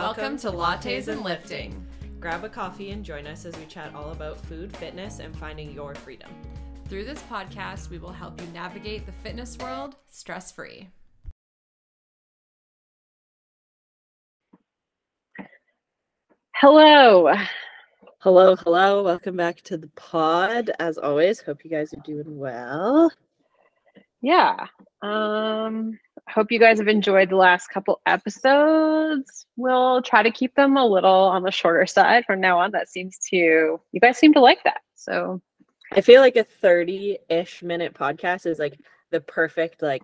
Welcome to Lattes and Lifting. Grab a coffee and join us as we chat all about food, fitness, and finding your freedom. Through this podcast, we will help you navigate the fitness world stress free. Hello. Hello, hello. Welcome back to the pod. As always, hope you guys are doing well. Yeah. Um hope you guys have enjoyed the last couple episodes. We'll try to keep them a little on the shorter side from now on. That seems to you guys seem to like that. So I feel like a 30-ish minute podcast is like the perfect like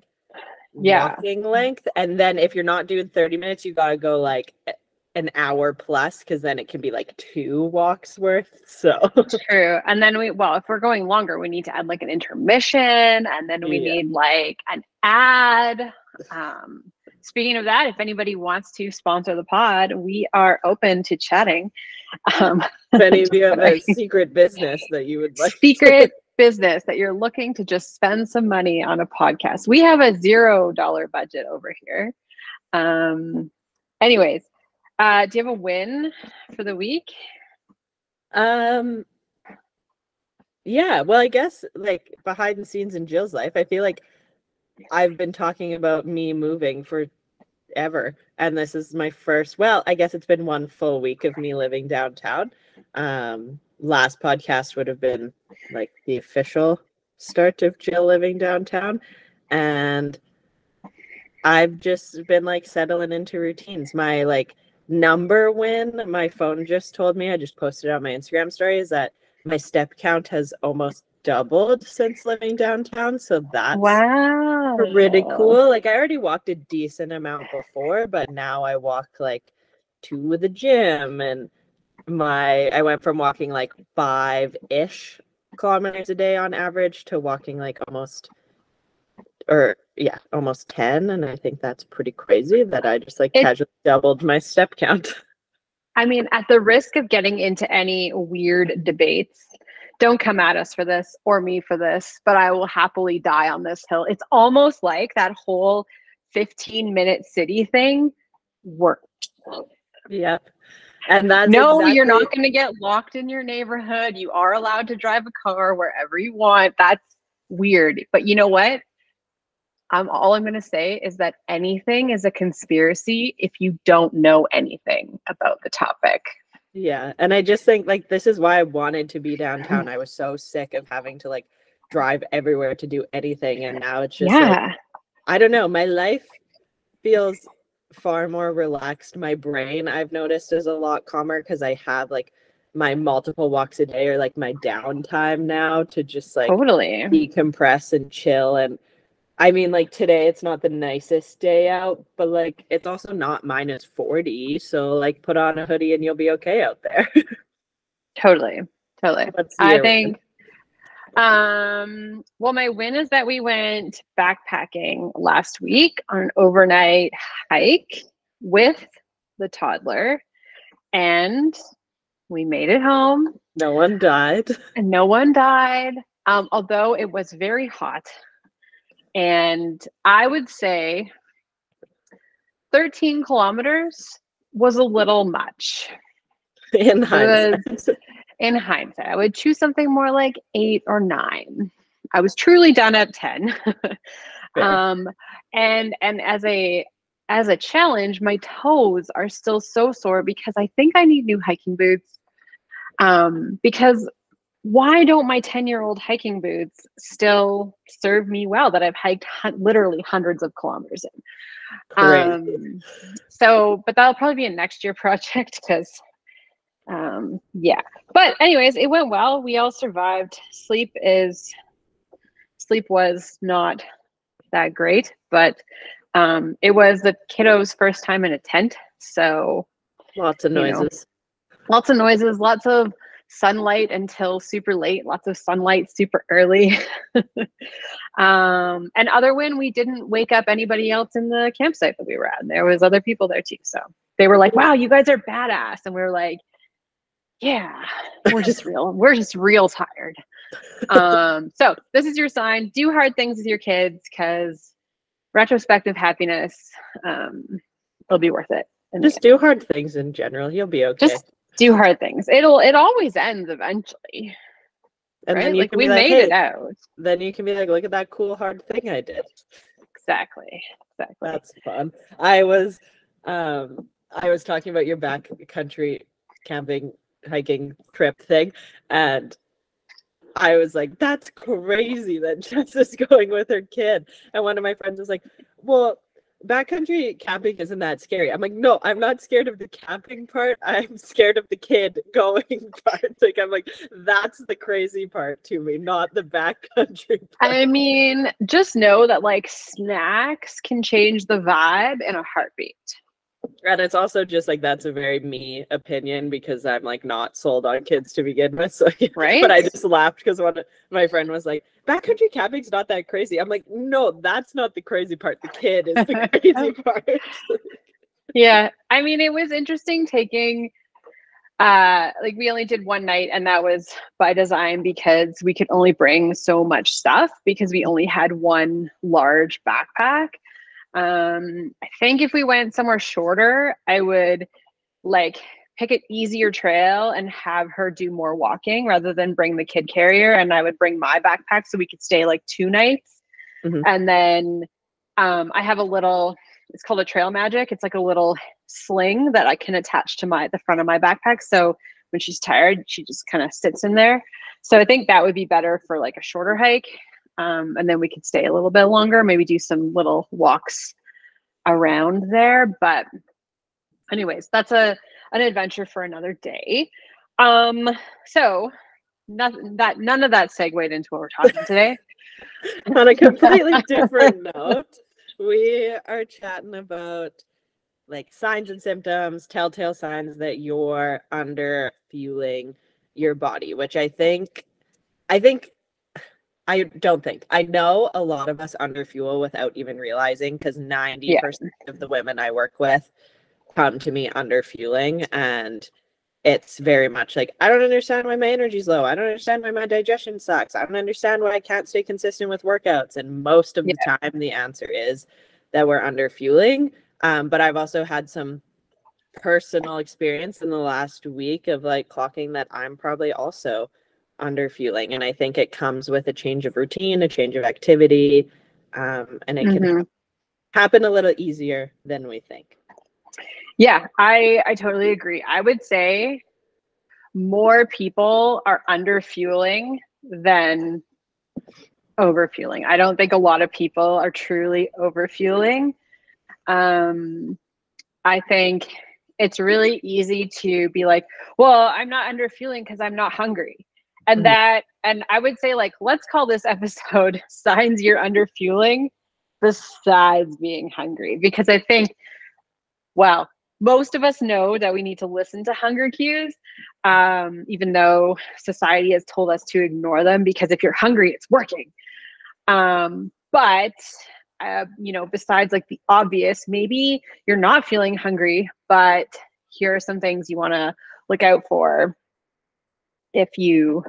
Yeah. walking length. And then if you're not doing 30 minutes, you gotta go like an hour plus because then it can be like two walks worth. So true. And then we well, if we're going longer, we need to add like an intermission and then we Yeah. need like an ad. Um speaking of that, if anybody wants to sponsor the pod, we are open to chatting. Um if any of you have a secret business that you would like to- secret business that you're looking to just spend some money on a podcast. We have a zero dollar budget over here. Um, anyways, uh, do you have a win for the week? Um yeah, well I guess like behind the scenes in Jill's life, I feel like I've been talking about me moving for ever and this is my first well, I guess it's been one full week of me living downtown. Um last podcast would have been like the official start of Jill living downtown and I've just been like settling into routines. My like number win my phone just told me i just posted on my instagram story is that my step count has almost doubled since living downtown so that's wow, pretty cool. Like i already walked a decent amount before but now i walk like to the gym and my i went from walking like five ish kilometers a day on average to walking like almost or yeah almost 10 and i think that's pretty crazy that i just like It- casually doubled my step count. I mean, at the risk of getting into any weird debates, don't come at us for this or me for this, but I will happily die on this hill. It's almost like that whole 15 minute city thing worked. Yep. And that's no, you're not going to get locked in your neighborhood. You are allowed to drive a car wherever you want. That's weird. But you know what? I'm all I'm going to say is that anything is a conspiracy if you don't know anything about the topic. Yeah. And I just think like this is why I wanted to be downtown. Mm-hmm. I was so sick of having to like drive everywhere to do anything. And now it's just like, yeah. I don't know. My life feels far more relaxed. My brain, I've noticed, is a lot calmer because I have like my multiple walks a day or like my downtime now to just like totally. decompress and chill. And I mean, like today, it's not the nicest day out, but like it's also not minus 40. So, like, put on a hoodie and you'll be okay out there. Totally. Totally. I win? think um well my win is that we went backpacking last week on an overnight hike with the toddler and we made it home no one died. and no one died um although it was very hot and i would say 13 kilometers was a little much In was- hindsight. in hindsight, I would choose something more like eight or nine. I was truly done at 10. Um, and and as a as a challenge, my toes are still so sore because I think I need new hiking boots. Um, because why don't my 10 year old hiking boots still serve me well that I've hiked hun- literally hundreds of kilometers in? Um, so, but that'll probably be a next year project because, um, yeah. But anyways, it went well. We all survived. Sleep is, sleep was not that great, but um, it was the kiddos' first time in a tent. So Lots of you know. noises. lots of noises, lots of sunlight until super late, lots of sunlight super early. um, and other when we didn't wake up anybody else in the campsite that we were at. And there was other people there too. So they were like, wow, you guys are badass. And we were like, yeah, we're just real. We're just real tired. Um, so this is your sign. Do hard things with your kids because retrospective happiness, um, it'll be worth it Just do hard things in general. You'll be okay. just do hard things. It'll it always ends eventually, and right? then you Like can we be like, made "Hey," it out. Then you can be like, look at that cool hard thing I did. Exactly. Exactly. That's fun. I was um I was talking about your back country camping hiking trip thing and I was like, that's crazy that Jess is going with her kid. And one of my friends was like, Well, backcountry camping isn't that scary. I'm like, no, I'm not scared of the camping part. I'm scared of the kid going part. Like I'm like, that's the crazy part to me, not the backcountry part. I mean, just know that like snacks can change the vibe in a heartbeat. And it's also just like that's a very me opinion because I'm like not sold on kids to begin with. So Right? but I just laughed because one my friend was like, backcountry camping's not that crazy. I'm like, no, that's not the crazy part. The kid is the crazy part. yeah i mean it was interesting taking uh like we only did one night and that was by design because we could only bring so much stuff because we only had one large backpack um i think if we went somewhere shorter i would like pick an easier trail and have her do more walking rather than bring the kid carrier and i would bring my backpack so we could stay like two nights. Mhm. and then um i have a little it's called a Trail Magik. It's like a little sling that i can attach to my the front of my backpack. So when she's tired she just kind of sits in there. So i think that would be better for like a shorter hike um, and then we could stay a little bit longer maybe do some little walks around there. But anyways that's a an adventure for another day. Um so nothing that none of that segued into what we're talking today. On a completely different note, we are chatting about like signs and symptoms, telltale signs that you're under fueling your body, which I think, I think, I don't think, I know a lot of us underfuel without even realizing because 90% of the women I work with come to me under fueling and it's very much like I don't understand why my energy's low. I don't understand why my digestion sucks. I don't understand why I can't stay consistent with workouts. And most of the time, the answer is that we're underfueling. Um, but I've also had some personal experience in the last week of like clocking that I'm probably also under fueling. And I think it comes with a change of routine, a change of activity, um, and it can Mhm. happen a little easier than we think. Yeah, I I totally agree. I would say more people are under fueling than over fueling. I don't think a lot of people are truly over fueling. Um, I think it's really easy to be like, well, I'm not under fueling because I'm not hungry. And Mhm. that, and I would say, like, let's call this episode Signs You're Under Fueling besides being hungry. Because I think, well, most of us know that we need to listen to hunger cues, um, even though society has told us to ignore them because if you're hungry, it's working. Um, but uh, you know, besides like the obvious, maybe you're not feeling hungry, but here are some things you want to look out for if you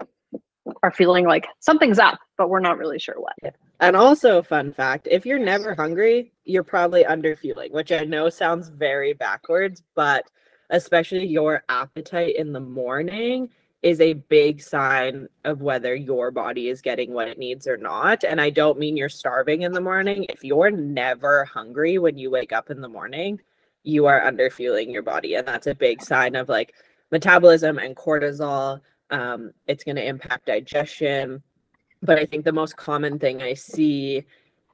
are feeling like something's up, but we're not really sure what. And also, fun fact if you're never hungry, you're probably under fueling, which I know sounds very backwards, but especially your appetite in the morning is a big sign of whether your body is getting what it needs or not. And I don't mean you're starving in the morning. If you're never hungry when you wake up in the morning, you are under fueling your body. And that's a big sign of like metabolism and cortisol. Um, it's going to impact digestion but I think the most common thing I see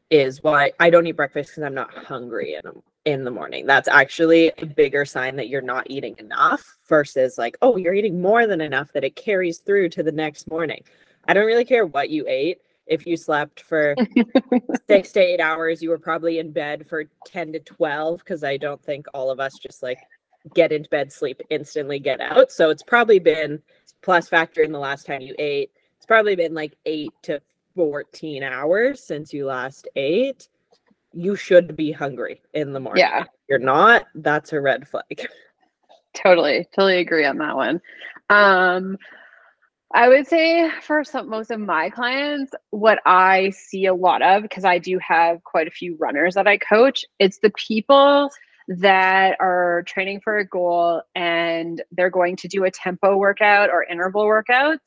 is why I don't eat breakfast because I'm not hungry in in the morning. That's actually a bigger sign that you're not eating enough versus like, oh, you're eating more than enough that it carries through to the next morning. I don't really care what you ate. If you slept for six to eight hours, you were probably in bed for 10 to 12 because I don't think all of us just like get into bed, sleep, instantly get out. So it's probably been plus factor in the last time you ate it's probably been like eight to 14 hours since you last ate. You should be hungry in the morning. Yeah. If you're not, that's a red flag. Totally, totally agree on that one. Um, I would say for some most of my clients, what I see a lot of, because I do have quite a few runners that I coach, it's the people that are training for a goal and they're going to do a tempo workout or interval workouts.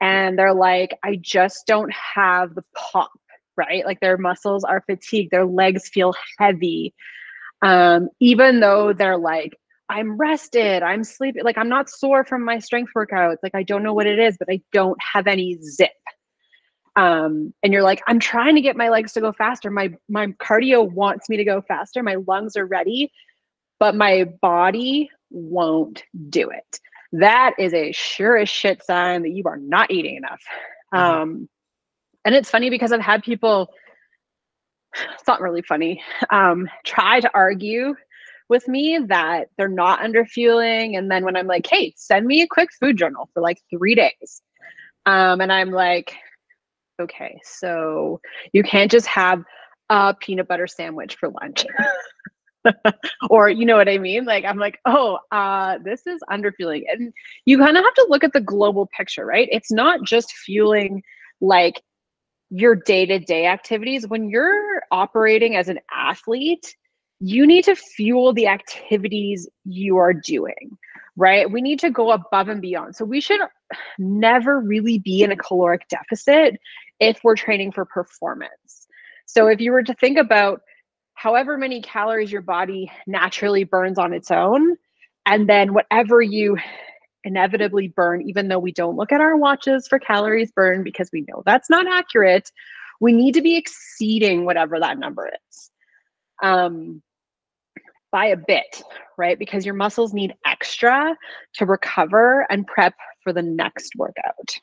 And they're like i just don't have the pop right? Like their muscles are fatigued. Their legs feel heavy. Um, even though they're like i'm rested. I'm sleeping like i'm not sore from my strength workouts. Like i don't know what it is but i don't have any zip um, and you're like i'm trying to get my legs to go faster. My my cardio wants me to go faster. My lungs are ready but my body won't do it. That is a sure as shit sign that you are not eating enough. Mm-hmm. um, and it's funny because i've had people it's not really funny um, try to argue with me that they're not under fueling. And then when i'm like hey send me a quick food journal for like three days um, and i'm like okay, so you can't just have a peanut butter sandwich for lunch. or you know what I mean? Like I'm like, oh, uh, this is under underfueling. And you kind of have to look at the global picture, right? It's not just fueling like your day-to-day activities. When you're operating as an athlete, you need to fuel the activities you are doing, right? We need to go above and beyond. So we should never really be in a caloric deficit if we're training for performance. So if you were to think about however many calories your body naturally burns on its own, and then whatever you inevitably burn, even though we don't look at our watches for calories burned because we know that's not accurate, we need to be exceeding whatever that number is um, by a bit, right? Because your muscles need extra to recover and prep for the next workout.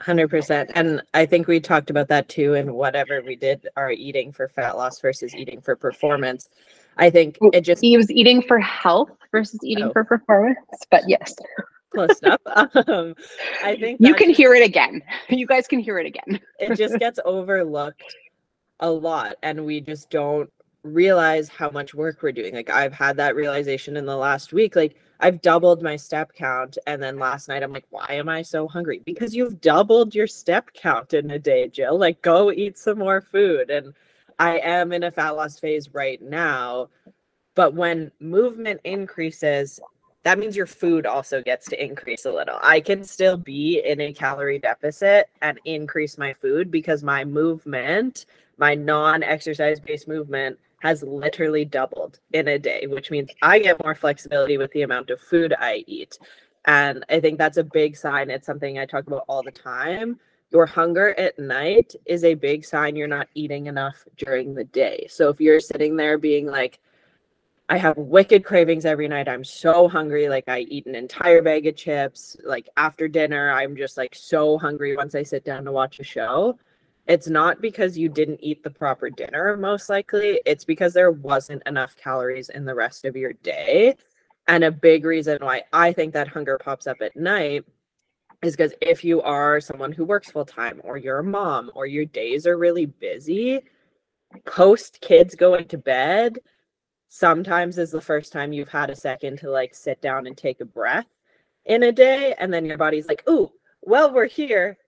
100% and i think we talked about that too in whatever we did our eating for fat loss versus eating for performance. I think it just he was eating for health versus eating oh. for performance but yes. Close enough um, i think you can just, hear it again. You guys can hear it again. It just gets overlooked a lot and we just don't realize how much work we're doing. Like i've had that realization in the last week like I've doubled my step count. And then last night, I'm like, why am I so hungry? Because you've doubled your step count in a day, Jill. Like, go eat some more food. And I am in a fat loss phase right now. But when movement increases, that means your food also gets to increase a little. I can still be in a calorie deficit and increase my food because my movement, my non exercise based movement, has literally doubled in a day, which means I get more flexibility with the amount of food I eat. And I think that's a big sign. It's something I talk about all the time. Your hunger at night is a big sign you're not eating enough during the day. So if you're sitting there being like, I have wicked cravings every night. I'm so hungry. Like I eat an entire bag of chips. Like after dinner, I'm just like so hungry once I sit down to watch a show it's not because you didn't eat the proper dinner, most likely. It's because there wasn't enough calories in the rest of your day. And a big reason why I think that hunger pops up at night is because if you are someone who works full time, or you're a mom, or your days are really busy, post kids going to bed, sometimes is the first time you've had a second to like sit down and take a breath in a day. And then your body's like, ooh, well, we're here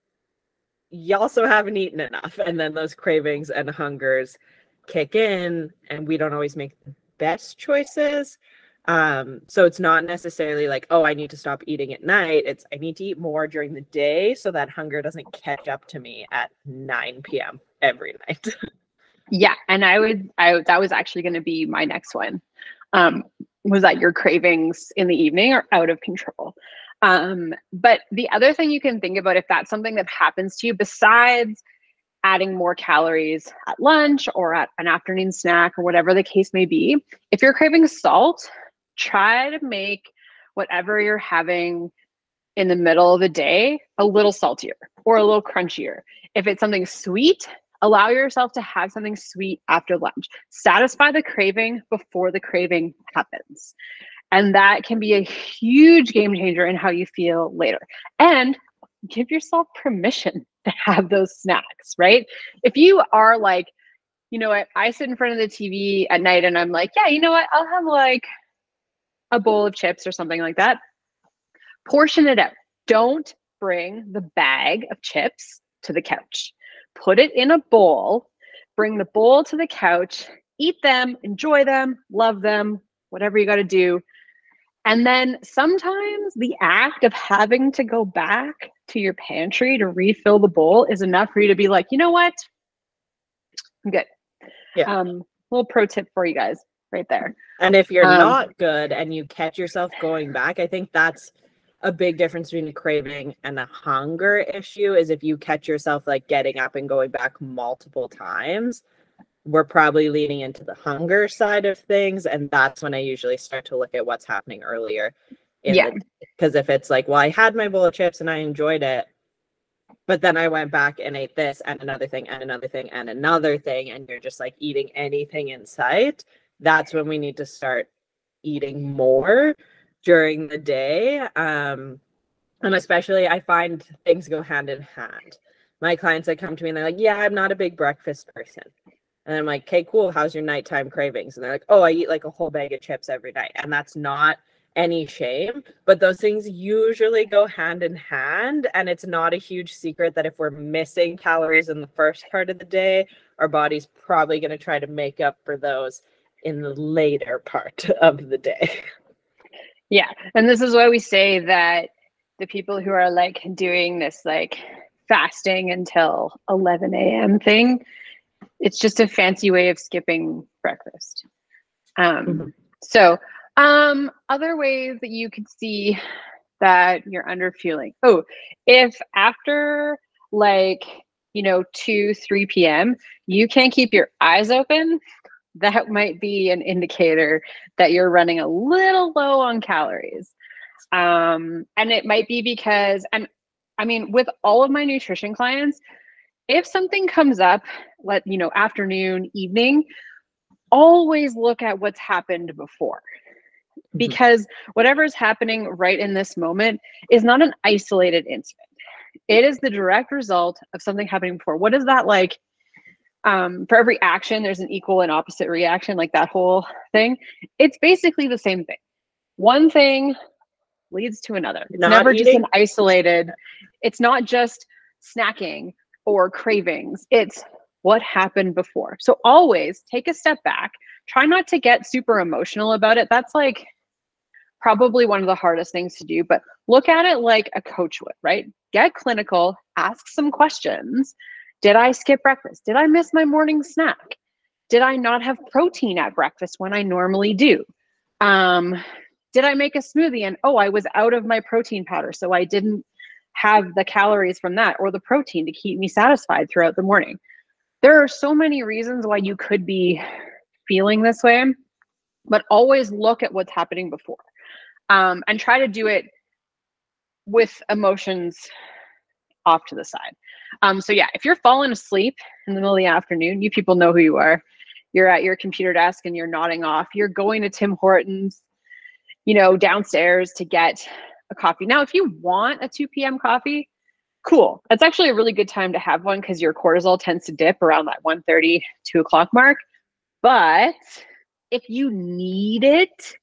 you also haven't eaten enough. And then those cravings and hungers kick in and we don't always make the best choices. Um so it's not necessarily like oh i need to stop eating at night. It's i need to eat more during the day so that hunger doesn't catch up to me at 9 p.m every night. Yeah and i would i that was actually going to be my next one. Um was that your cravings in the evening are out of control um, but the other thing you can think about if that's something that happens to you, besides adding more calories at lunch or at an afternoon snack or whatever the case may be, if you're craving salt, try to make whatever you're having in the middle of the day a little saltier or a little crunchier. If it's something sweet, allow yourself to have something sweet after lunch. Satisfy the craving before the craving happens. And that can be a huge game changer in how you feel later. And give yourself permission to have those snacks, right? If you are like, you know what, I sit in front of the TV at night and I'm like, yeah, you know what, I'll have like a bowl of chips or something like that. Portion it out. Don't bring the bag of chips to the couch. Put it in a bowl, bring the bowl to the couch, eat them, enjoy them, love them, whatever you got to do. And then sometimes the act of having to go back to your pantry to refill the bowl is enough for you to be like, you know what? I'm good. Yeah. Um, little pro tip for you guys right there. And if you're Um, not good and you catch yourself going back, I think that's a big difference between a craving and a hunger issue is if you catch yourself like getting up and going back multiple times, we're probably leaning into the hunger side of things. And that's when I usually start to look at what's happening earlier. Yeah. Because if it's like, well, I had my bowl of chips and I enjoyed it, but then I went back and ate this and another thing and another thing and another thing, and you're just like eating anything in sight, that's when we need to start eating more during the day. Um, and especially, I find things go hand in hand. My clients that come to me and they're like, Yeah, I'm not a big breakfast person. And I'm like, Okay, cool. How's your nighttime cravings? And they're like, Oh, I eat like a whole bag of chips every night. And that's not any shame, but those things usually go hand in hand. And it's not a huge secret that if we're missing calories in the first part of the day, our body's probably going to try to make up for those in the later part of the day. Yeah. And this is why we say that the people who are like doing this like fasting until 11 a.m. thing, it's just a fancy way of skipping breakfast. Um, Mhm. So, um, other ways that you could see that you're under fueling. Oh, if after like, you know, 2, 3 p.m., you can't keep your eyes open, that might be an indicator that you're running a little low on calories. Um, and it might be because, and I mean, with all of my nutrition clients, if something comes up, let you know, afternoon, evening, always look at what's happened before. Mhm. Because whatever is happening right in this moment is not an isolated incident. It is the direct result of something happening before. What is that like? um, for every action, there's an equal and opposite reaction, like that whole thing. It's basically the same thing. One thing leads to another. It's Not never just an isolated, it's not just snacking or cravings. It's what happened before. So always take a step back. Try not to get super emotional about it. That's like probably one of the hardest things to do, but look at it like a coach would, right? Get clinical, ask some questions. Did I skip breakfast? Did I miss my morning snack? Did I not have protein at breakfast when I normally do? Um, did I make a smoothie and oh, I was out of my protein powder, so I didn't have the calories from that or the protein to keep me satisfied throughout the morning? There are so many reasons why you could be feeling this way, but always look at what's happening before um, and try to do it with emotions off to the side. Um, so yeah, if you're falling asleep in the middle of the afternoon, you people know who you are. You're at your computer desk and you're nodding off. You're going to Tim Hortons, you know, downstairs to get a coffee. Now, if you want a 2 p.m. coffee, cool. That's actually a really good time to have one because your cortisol tends to dip around that 1:30, 2 o'clock mark. But if you need it,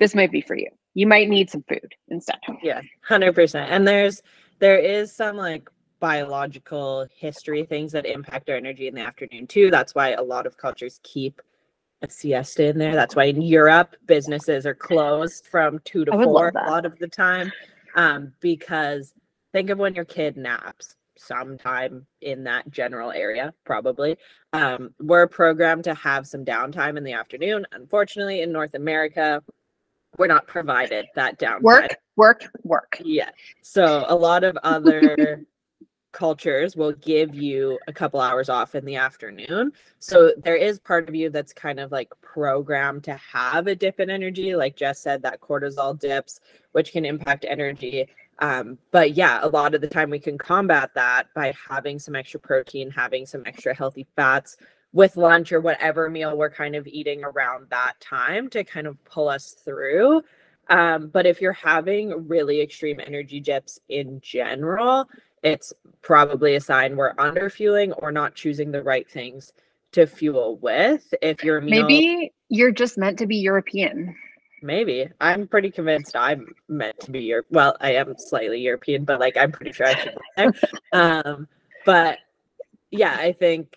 this might be for you. You might need some food instead. Yeah, hundred percent. And there's there is some like biological history things that impact our energy in the afternoon too. That's why a lot of cultures keep a siesta in there. That's why in Europe businesses are closed from two to four a lot of the time. Um, because think of when your kid naps sometime in that general area, probably. Um, we're programmed to have some downtime in the afternoon. Unfortunately, in North America, we're not provided that downtime. Work, work, work. Yeah. So a lot of other cultures will give you a couple hours off in the afternoon. So there is part of you that's kind of like programmed to have a dip in energy. Like Jess said, that cortisol dips, which can impact energy. Um, but yeah, a lot of the time we can combat that by having some extra protein, having some extra healthy fats with lunch or whatever meal we're kind of eating around that time to kind of pull us through. Um, but if you're having really extreme energy dips in general, it's probably a sign we're under fueling or not choosing the right things to fuel with. If your meal, Maybe you're just meant to be European. maybe I'm pretty convinced I'm meant to be Europe. Well, I am slightly European, but like I'm pretty sure I should. Um, but yeah, I think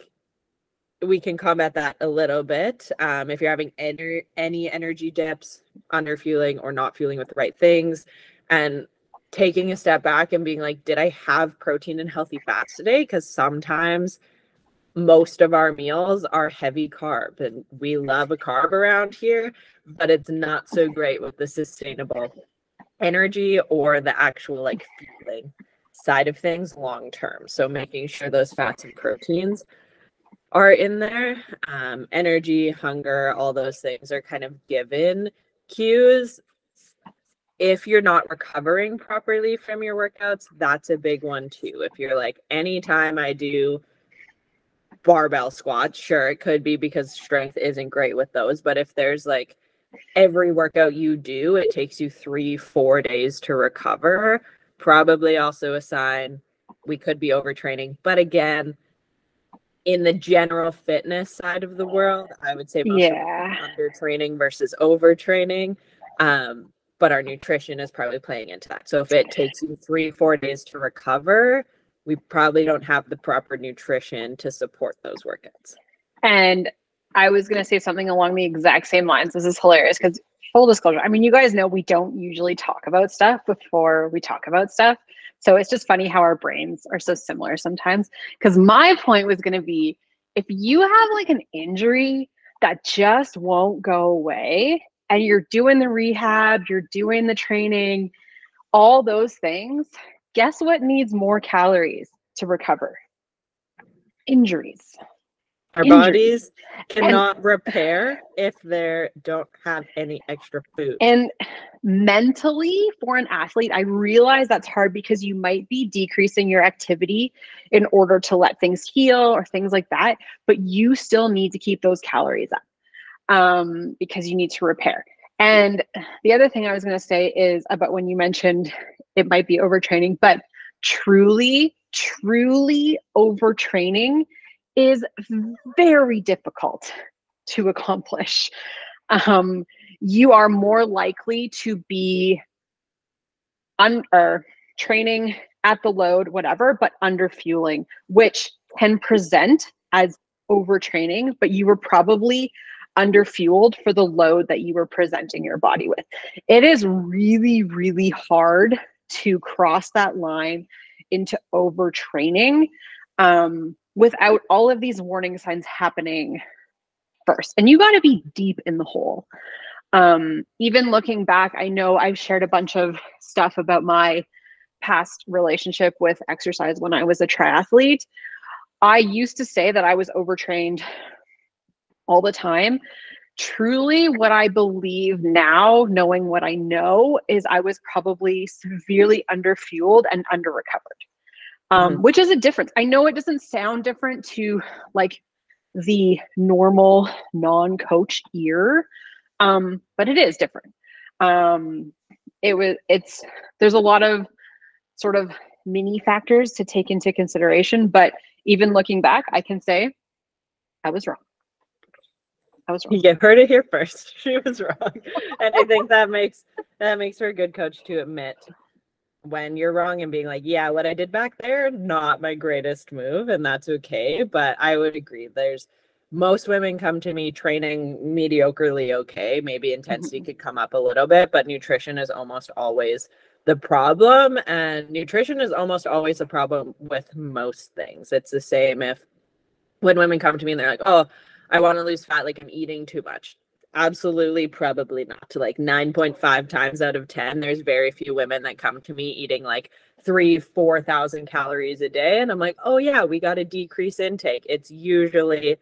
we can combat that a little bit. Um, if you're having any any energy dips, under fueling, or not fueling with the right things, and taking a step back and being like, did I have protein and healthy fats today? Because sometimes most of our meals are heavy carb, and we love a carb around here, but it's not so great with the sustainable energy or the actual like fueling side of things long term. So making sure those fats and proteins are in there. Um, energy, hunger, all those things are kind of given cues. If you're not recovering properly from your workouts, that's a big one too. If you're like, anytime I do barbell squats, sure, it could be because strength isn't great with those. But if there's like every workout you do, it takes you three, four days to recover, probably also a sign we could be overtraining. But again, in the general fitness side of the world, I would say most yeah. under training versus overtraining. Um, but our nutrition is probably playing into that. So if it takes you three, four days to recover, we probably don't have the proper nutrition to support those workouts. And I was going to say something along the exact same lines. This is hilarious because full disclosure, I mean, you guys know we don't usually talk about stuff before we talk about stuff. So it's just funny how our brains are so similar sometimes. Because my point was going to be if you have like an injury that just won't go away and you're doing the rehab, you're doing the training, all those things, guess what needs more calories to recover? Injuries. Our Injuries. bodies cannot repair if they don't have any extra food. And mentally, for an athlete, I realize that's hard because you might be decreasing your activity in order to let things heal or things like that, but you still need to keep those calories up um, because you need to repair. And the other thing I was going to say is about when you mentioned it might be overtraining, but truly, truly overtraining is very difficult to accomplish. Um, you are more likely to be un- or training at the load, whatever, but under fueling, which can present as overtraining, but you were probably under fueled for the load that you were presenting your body with. It is really, really hard to cross that line into overtraining um, without all of these warning signs happening first. And you got to be deep in the hole. Um, even looking back, I know I've shared a bunch of stuff about my past relationship with exercise when I was a triathlete. I used to say that I was overtrained all the time. Truly, what I believe now, knowing what I know, is I was probably severely underfueled and under recovered, um, Mhm. which is a difference. I know it doesn't sound different to like the normal non coach ear, um, but it is different. Um, it was, it's, there's a lot of sort of mini factors to take into consideration, but even looking back, I can say I was wrong. I was wrong. You heard it here first. She was wrong. and I think that makes that makes her a good coach to admit when you're wrong and being like, yeah, what I did back there, not my greatest move, and that's okay. But I would agree. There's most women come to me training mediocrely okay. Maybe intensity mm-hmm. could come up a little bit, but nutrition is almost always the problem. And nutrition is almost always a problem with most things. It's the same if when women come to me and they're like, oh, I want to lose fat, like I'm eating too much. Absolutely, probably not. To like 9.5 times out of 10, there's very few women that come to me eating like three, 4,000 calories a day. And I'm like, oh, yeah, we got to decrease intake. It's usually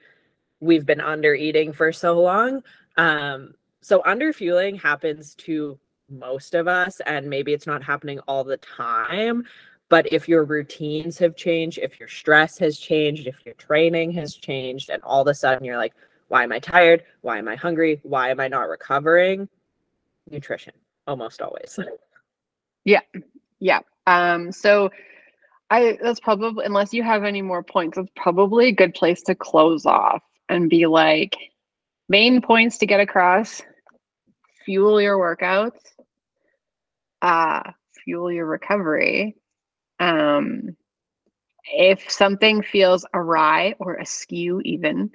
we've been under eating for so long. Um, so under fueling happens to most of us, and maybe it's not happening all the time. But if your routines have changed, if your stress has changed, if your training has changed, and all of a sudden you're like, why am I tired? Why am I hungry? Why am I not recovering? Nutrition, almost always. Yeah. Yeah. Um, so I that's probably unless you have any more points, it's probably a good place to close off and be like main points to get across, fuel your workouts, uh, fuel your recovery, um, if something feels awry or askew, even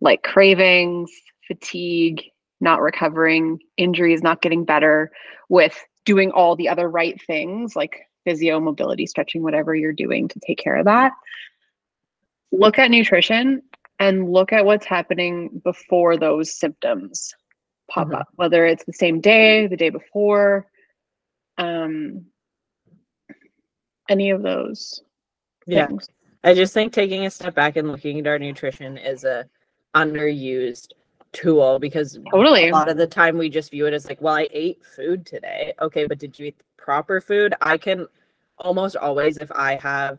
like cravings, fatigue, not recovering, injuries not getting better, with doing all the other right things like physio, mobility, stretching, whatever you're doing to take care of that, look at nutrition and look at what's happening before those symptoms pop Mhm. up, whether it's the same day, the day before, um, any of those Yeah. things. I just think taking a step back and looking at our nutrition is a underused tool because Totally. a lot of the time we just view it as like, well, I ate food today. Okay, but did you eat proper food? I can almost always, if I have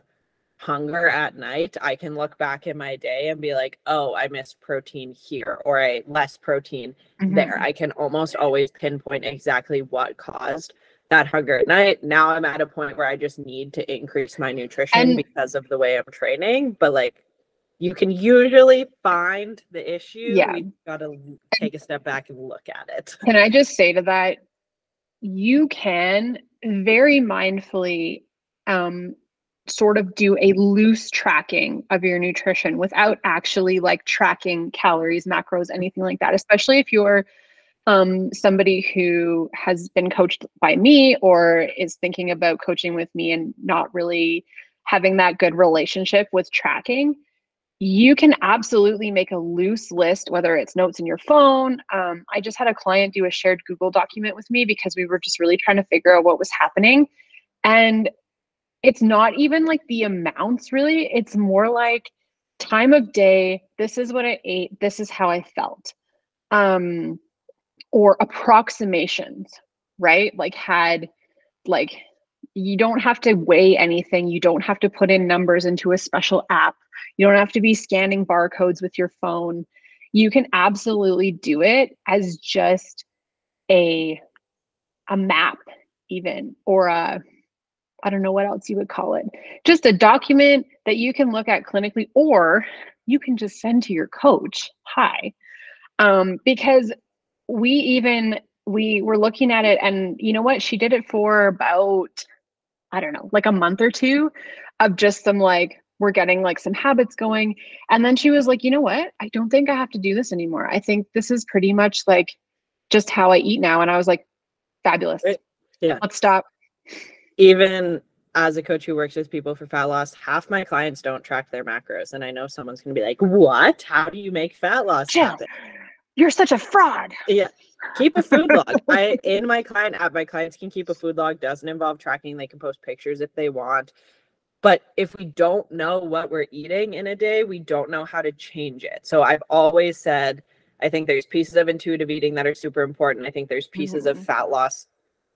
hunger at night, I can look back in my day and be like, oh, I missed protein here or I less protein there. Mhm. I can almost always pinpoint exactly what caused that hunger at night. Now I'm at a point where I just need to increase my nutrition And- because of the way I'm training. But like you can usually find the issue. Yeah. We gotta take a step back and look at it. Can I just say to that, you can very mindfully um, sort of do a loose tracking of your nutrition without actually like tracking calories, macros, anything like that, especially if you're um, somebody who has been coached by me or is thinking about coaching with me and not really having that good relationship with tracking you can absolutely make a loose list, whether it's notes in your phone. Um, I just had a client do a shared Google document with me because we were just really trying to figure out what was happening. And it's not even like the amounts, really. It's more like time of day. This is what I ate. This is how I felt. Um, or approximations, right? Like, had like, you don't have to weigh anything. You don't have to put in numbers into a special app. You don't have to be scanning barcodes with your phone. You can absolutely do it as just a a map even or a I don't know what else you would call it. Just a document that you can look at clinically or you can just send to your coach. Hi. Um, because we even we were looking at it and you know what? She did it for about I don't know, like a month or two of just some like we're getting like some habits going. And then she was like, you know what? I don't think I have to do this anymore. I think this is pretty much like just how I eat now. And I was like, fabulous. Right. Yeah. Let's stop. Even as a coach who works with people for fat loss, half my clients don't track their macros. And I know someone's gonna be like, What? How do you make fat loss Jill, happen? You're such a fraud. Yeah. Keep a food log. I in my client app, my clients can keep a food log. Doesn't involve tracking. They can post pictures if they want. But if we don't know what we're eating in a day, we don't know how to change it. So I've always said, I think there's pieces of intuitive eating that are super important. I think there's pieces of Mhm. fat loss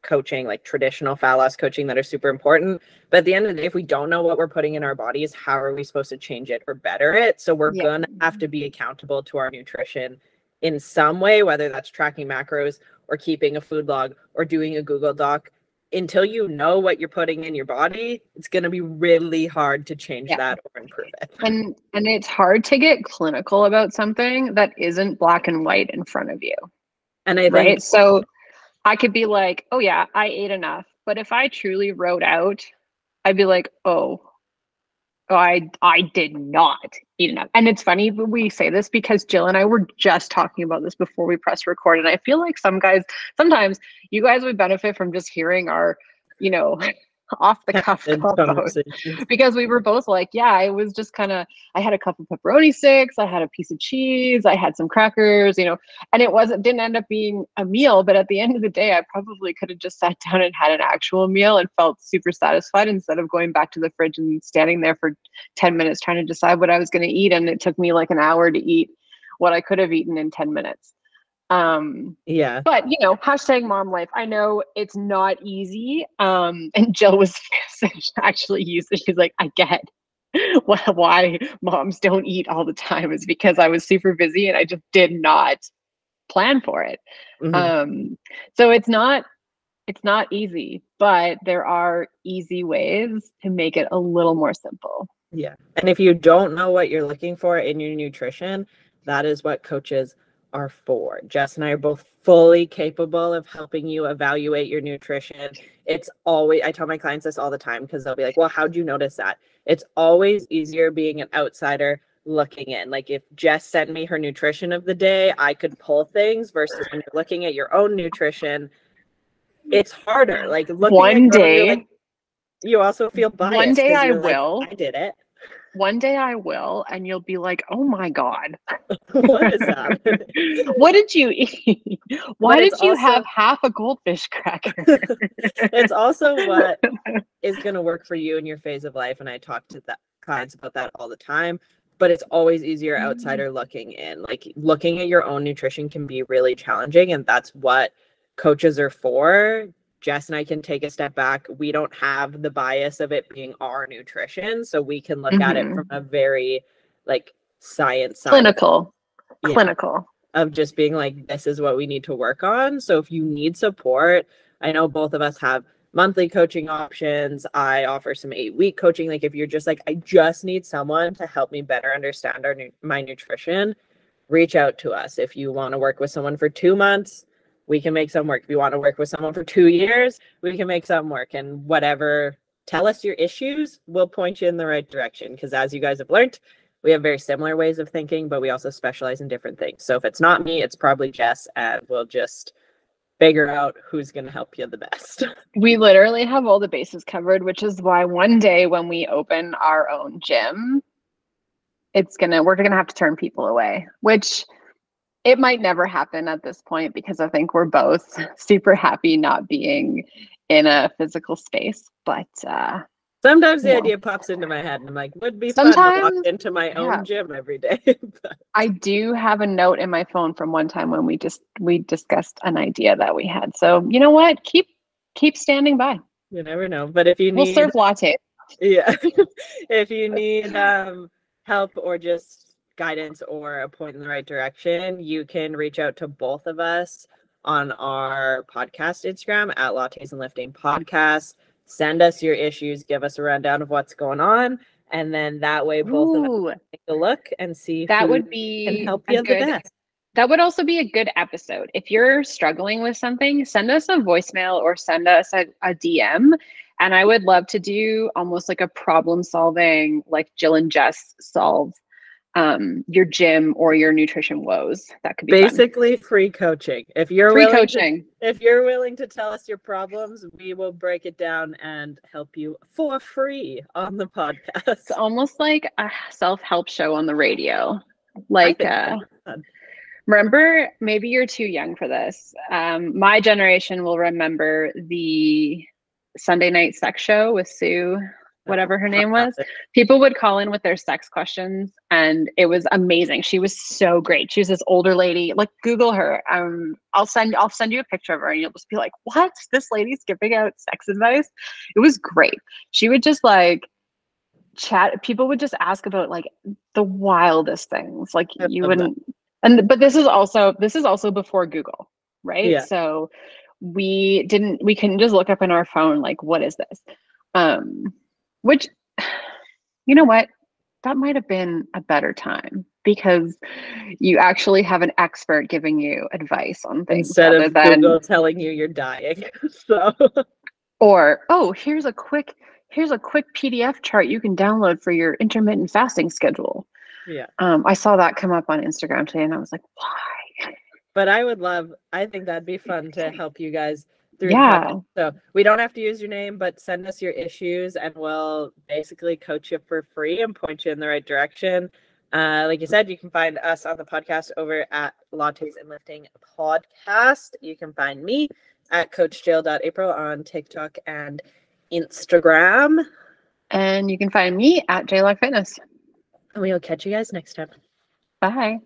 coaching, like traditional fat loss coaching, that are super important. But at the end of the day, if we don't know what we're putting in our bodies, how are we supposed to change it or better it? So we're Yeah. gonna have to be accountable to our nutrition in some way, whether that's tracking macros or keeping a food log or doing a Google Doc. Until you know what you're putting in your body, it's going to be really hard to change Yeah. that or improve it. And and it's hard to get clinical about something that isn't black and white in front of you. And I think, right? So I could be like, oh yeah, I ate enough. But if I truly wrote out, I'd be like, oh, oh, I I did not eat enough. And it's funny we say this because Jill and I were just talking about this before we press record. And I feel like some guys, sometimes you guys would benefit from just hearing our, you know, off the cuff candid combo conversations. because we were both like, yeah, I was just kind of, I had a couple pepperoni sticks, I had a piece of cheese, I had some crackers, you know, and it wasn't, didn't end up being a meal. But at the end of the day, I probably could have just sat down and had an actual meal and felt super satisfied instead of going back to the fridge and standing there for 10 minutes trying to decide what I was going to eat. And it took me like an hour to eat what I could have eaten in 10 minutes. Um, Yeah. but you know, hashtag mom life. I know it's not easy. Um, and Jill was actually used it. She's like, I get why, why moms don't eat all the time is because I was super busy and I just did not plan for it. Mhm. Um, so it's not it's not easy, but there are easy ways to make it a little more simple. Yeah. And if you don't know what you're looking for in your nutrition, that is what coaches are for. Jess and I are both fully capable of helping you evaluate your nutrition. It's always, I tell my clients this all the time because they'll be like, well, how'd you notice that? It's always easier being an outsider looking in. Like if Jess sent me her nutrition of the day, I could pull things versus when you're looking at your own nutrition, it's harder. Like looking One own, day- like- you also feel biased. One day I like, will. I did it. One day I will, and you'll be like, "Oh my god, what is that? what did you eat? Why did you also- have half a goldfish cracker?" it's also what is going to work for you in your phase of life and i talk to that clients about that all the time but it's always easier Mm. outsider looking in like looking at your own nutrition can be really challenging and that's what coaches are for jess and i can take a step back. We don't have the bias of it being our nutrition so we can look at it Mhm. from a very like science side clinical, clinical. of just being like this is what we need to work on. So if you need support i know both of us have monthly coaching options. I offer some eight week coaching. Like if you're just like i just need someone to help me better understand our my nutrition reach out to us. If you want to work with someone for two months we can make some work if you want to work with someone for two years we can make some work and whatever tell us your issues we'll point you in the right direction because as you guys have learned we have very similar ways of thinking, but we also specialize in different things. So if it's not me, it's probably Jess, and we'll just figure out who's going to help you the best. We literally have all the bases covered, which is why one day when we open our own gym, it's gonna we're gonna have to turn people away, which it might never happen at this point because I think we're both super happy not being in a physical space. But uh Sometimes the Yeah. idea pops into my head, and I'm like, would be fun to Sometimes- walk into my own yeah. gym every day. But I do have a note in my phone from one time when we just we discussed an idea that we had. So you know what? Keep keep standing by. you never know. But if you We'll serve latte. yeah, if you need um, help or just guidance or a point in the right direction, you can reach out to both of us on our podcast Instagram at Lattes and Lifting Podcast. Send us your issues, give us a rundown of what's going on, and then that way both of us Ooh, take a look and see that would be can help you the best. That would also be a good episode. If you're struggling with something, send us a voicemail or send us a, a DM. And I would love to do almost like a problem solving, like Jill and Jess solve um, your gym or your nutrition woes. That could be fun. Basically, free coaching. If you're free willing to- coaching. if you're willing to tell us your problems, we will break it down and help you for free on the podcast. It's almost like a self help show on the radio. Like, uh, fun. remember maybe you're too young for this um, my generation will remember the sunday night sex show with sue whatever her name was people would call in with their sex questions and it was amazing. She was so great. She was this older lady. Like google her. Um i'll send i'll send you a picture of her and you'll just be like what? This lady's giving out sex advice? It was great. She would just like chat people would just ask about like the wildest things. Like you wouldn't and but this is also this is also before google right? Yeah. so we didn't we couldn't just look up in our phone like what is this? Um which you know what that might have been a better time because you actually have an expert giving you advice on things Instead of than Google telling you you're dying. so or oh here's a quick here's a quick pdf chart you can download for your intermittent fasting schedule yeah. um, i saw that come up on instagram today and i was like why But I would love, I think that'd be fun to help you guys through yeah. So we don't have to use your name, but send us your issues and we'll basically coach you for free and point you in the right direction. Uh, like you said, you can find us on the podcast over at Lattes and Lifting Podcast. You can find me at coachjill.april on TikTok and Instagram. and you can find me at jlock fitness And we'll catch you guys next time. bye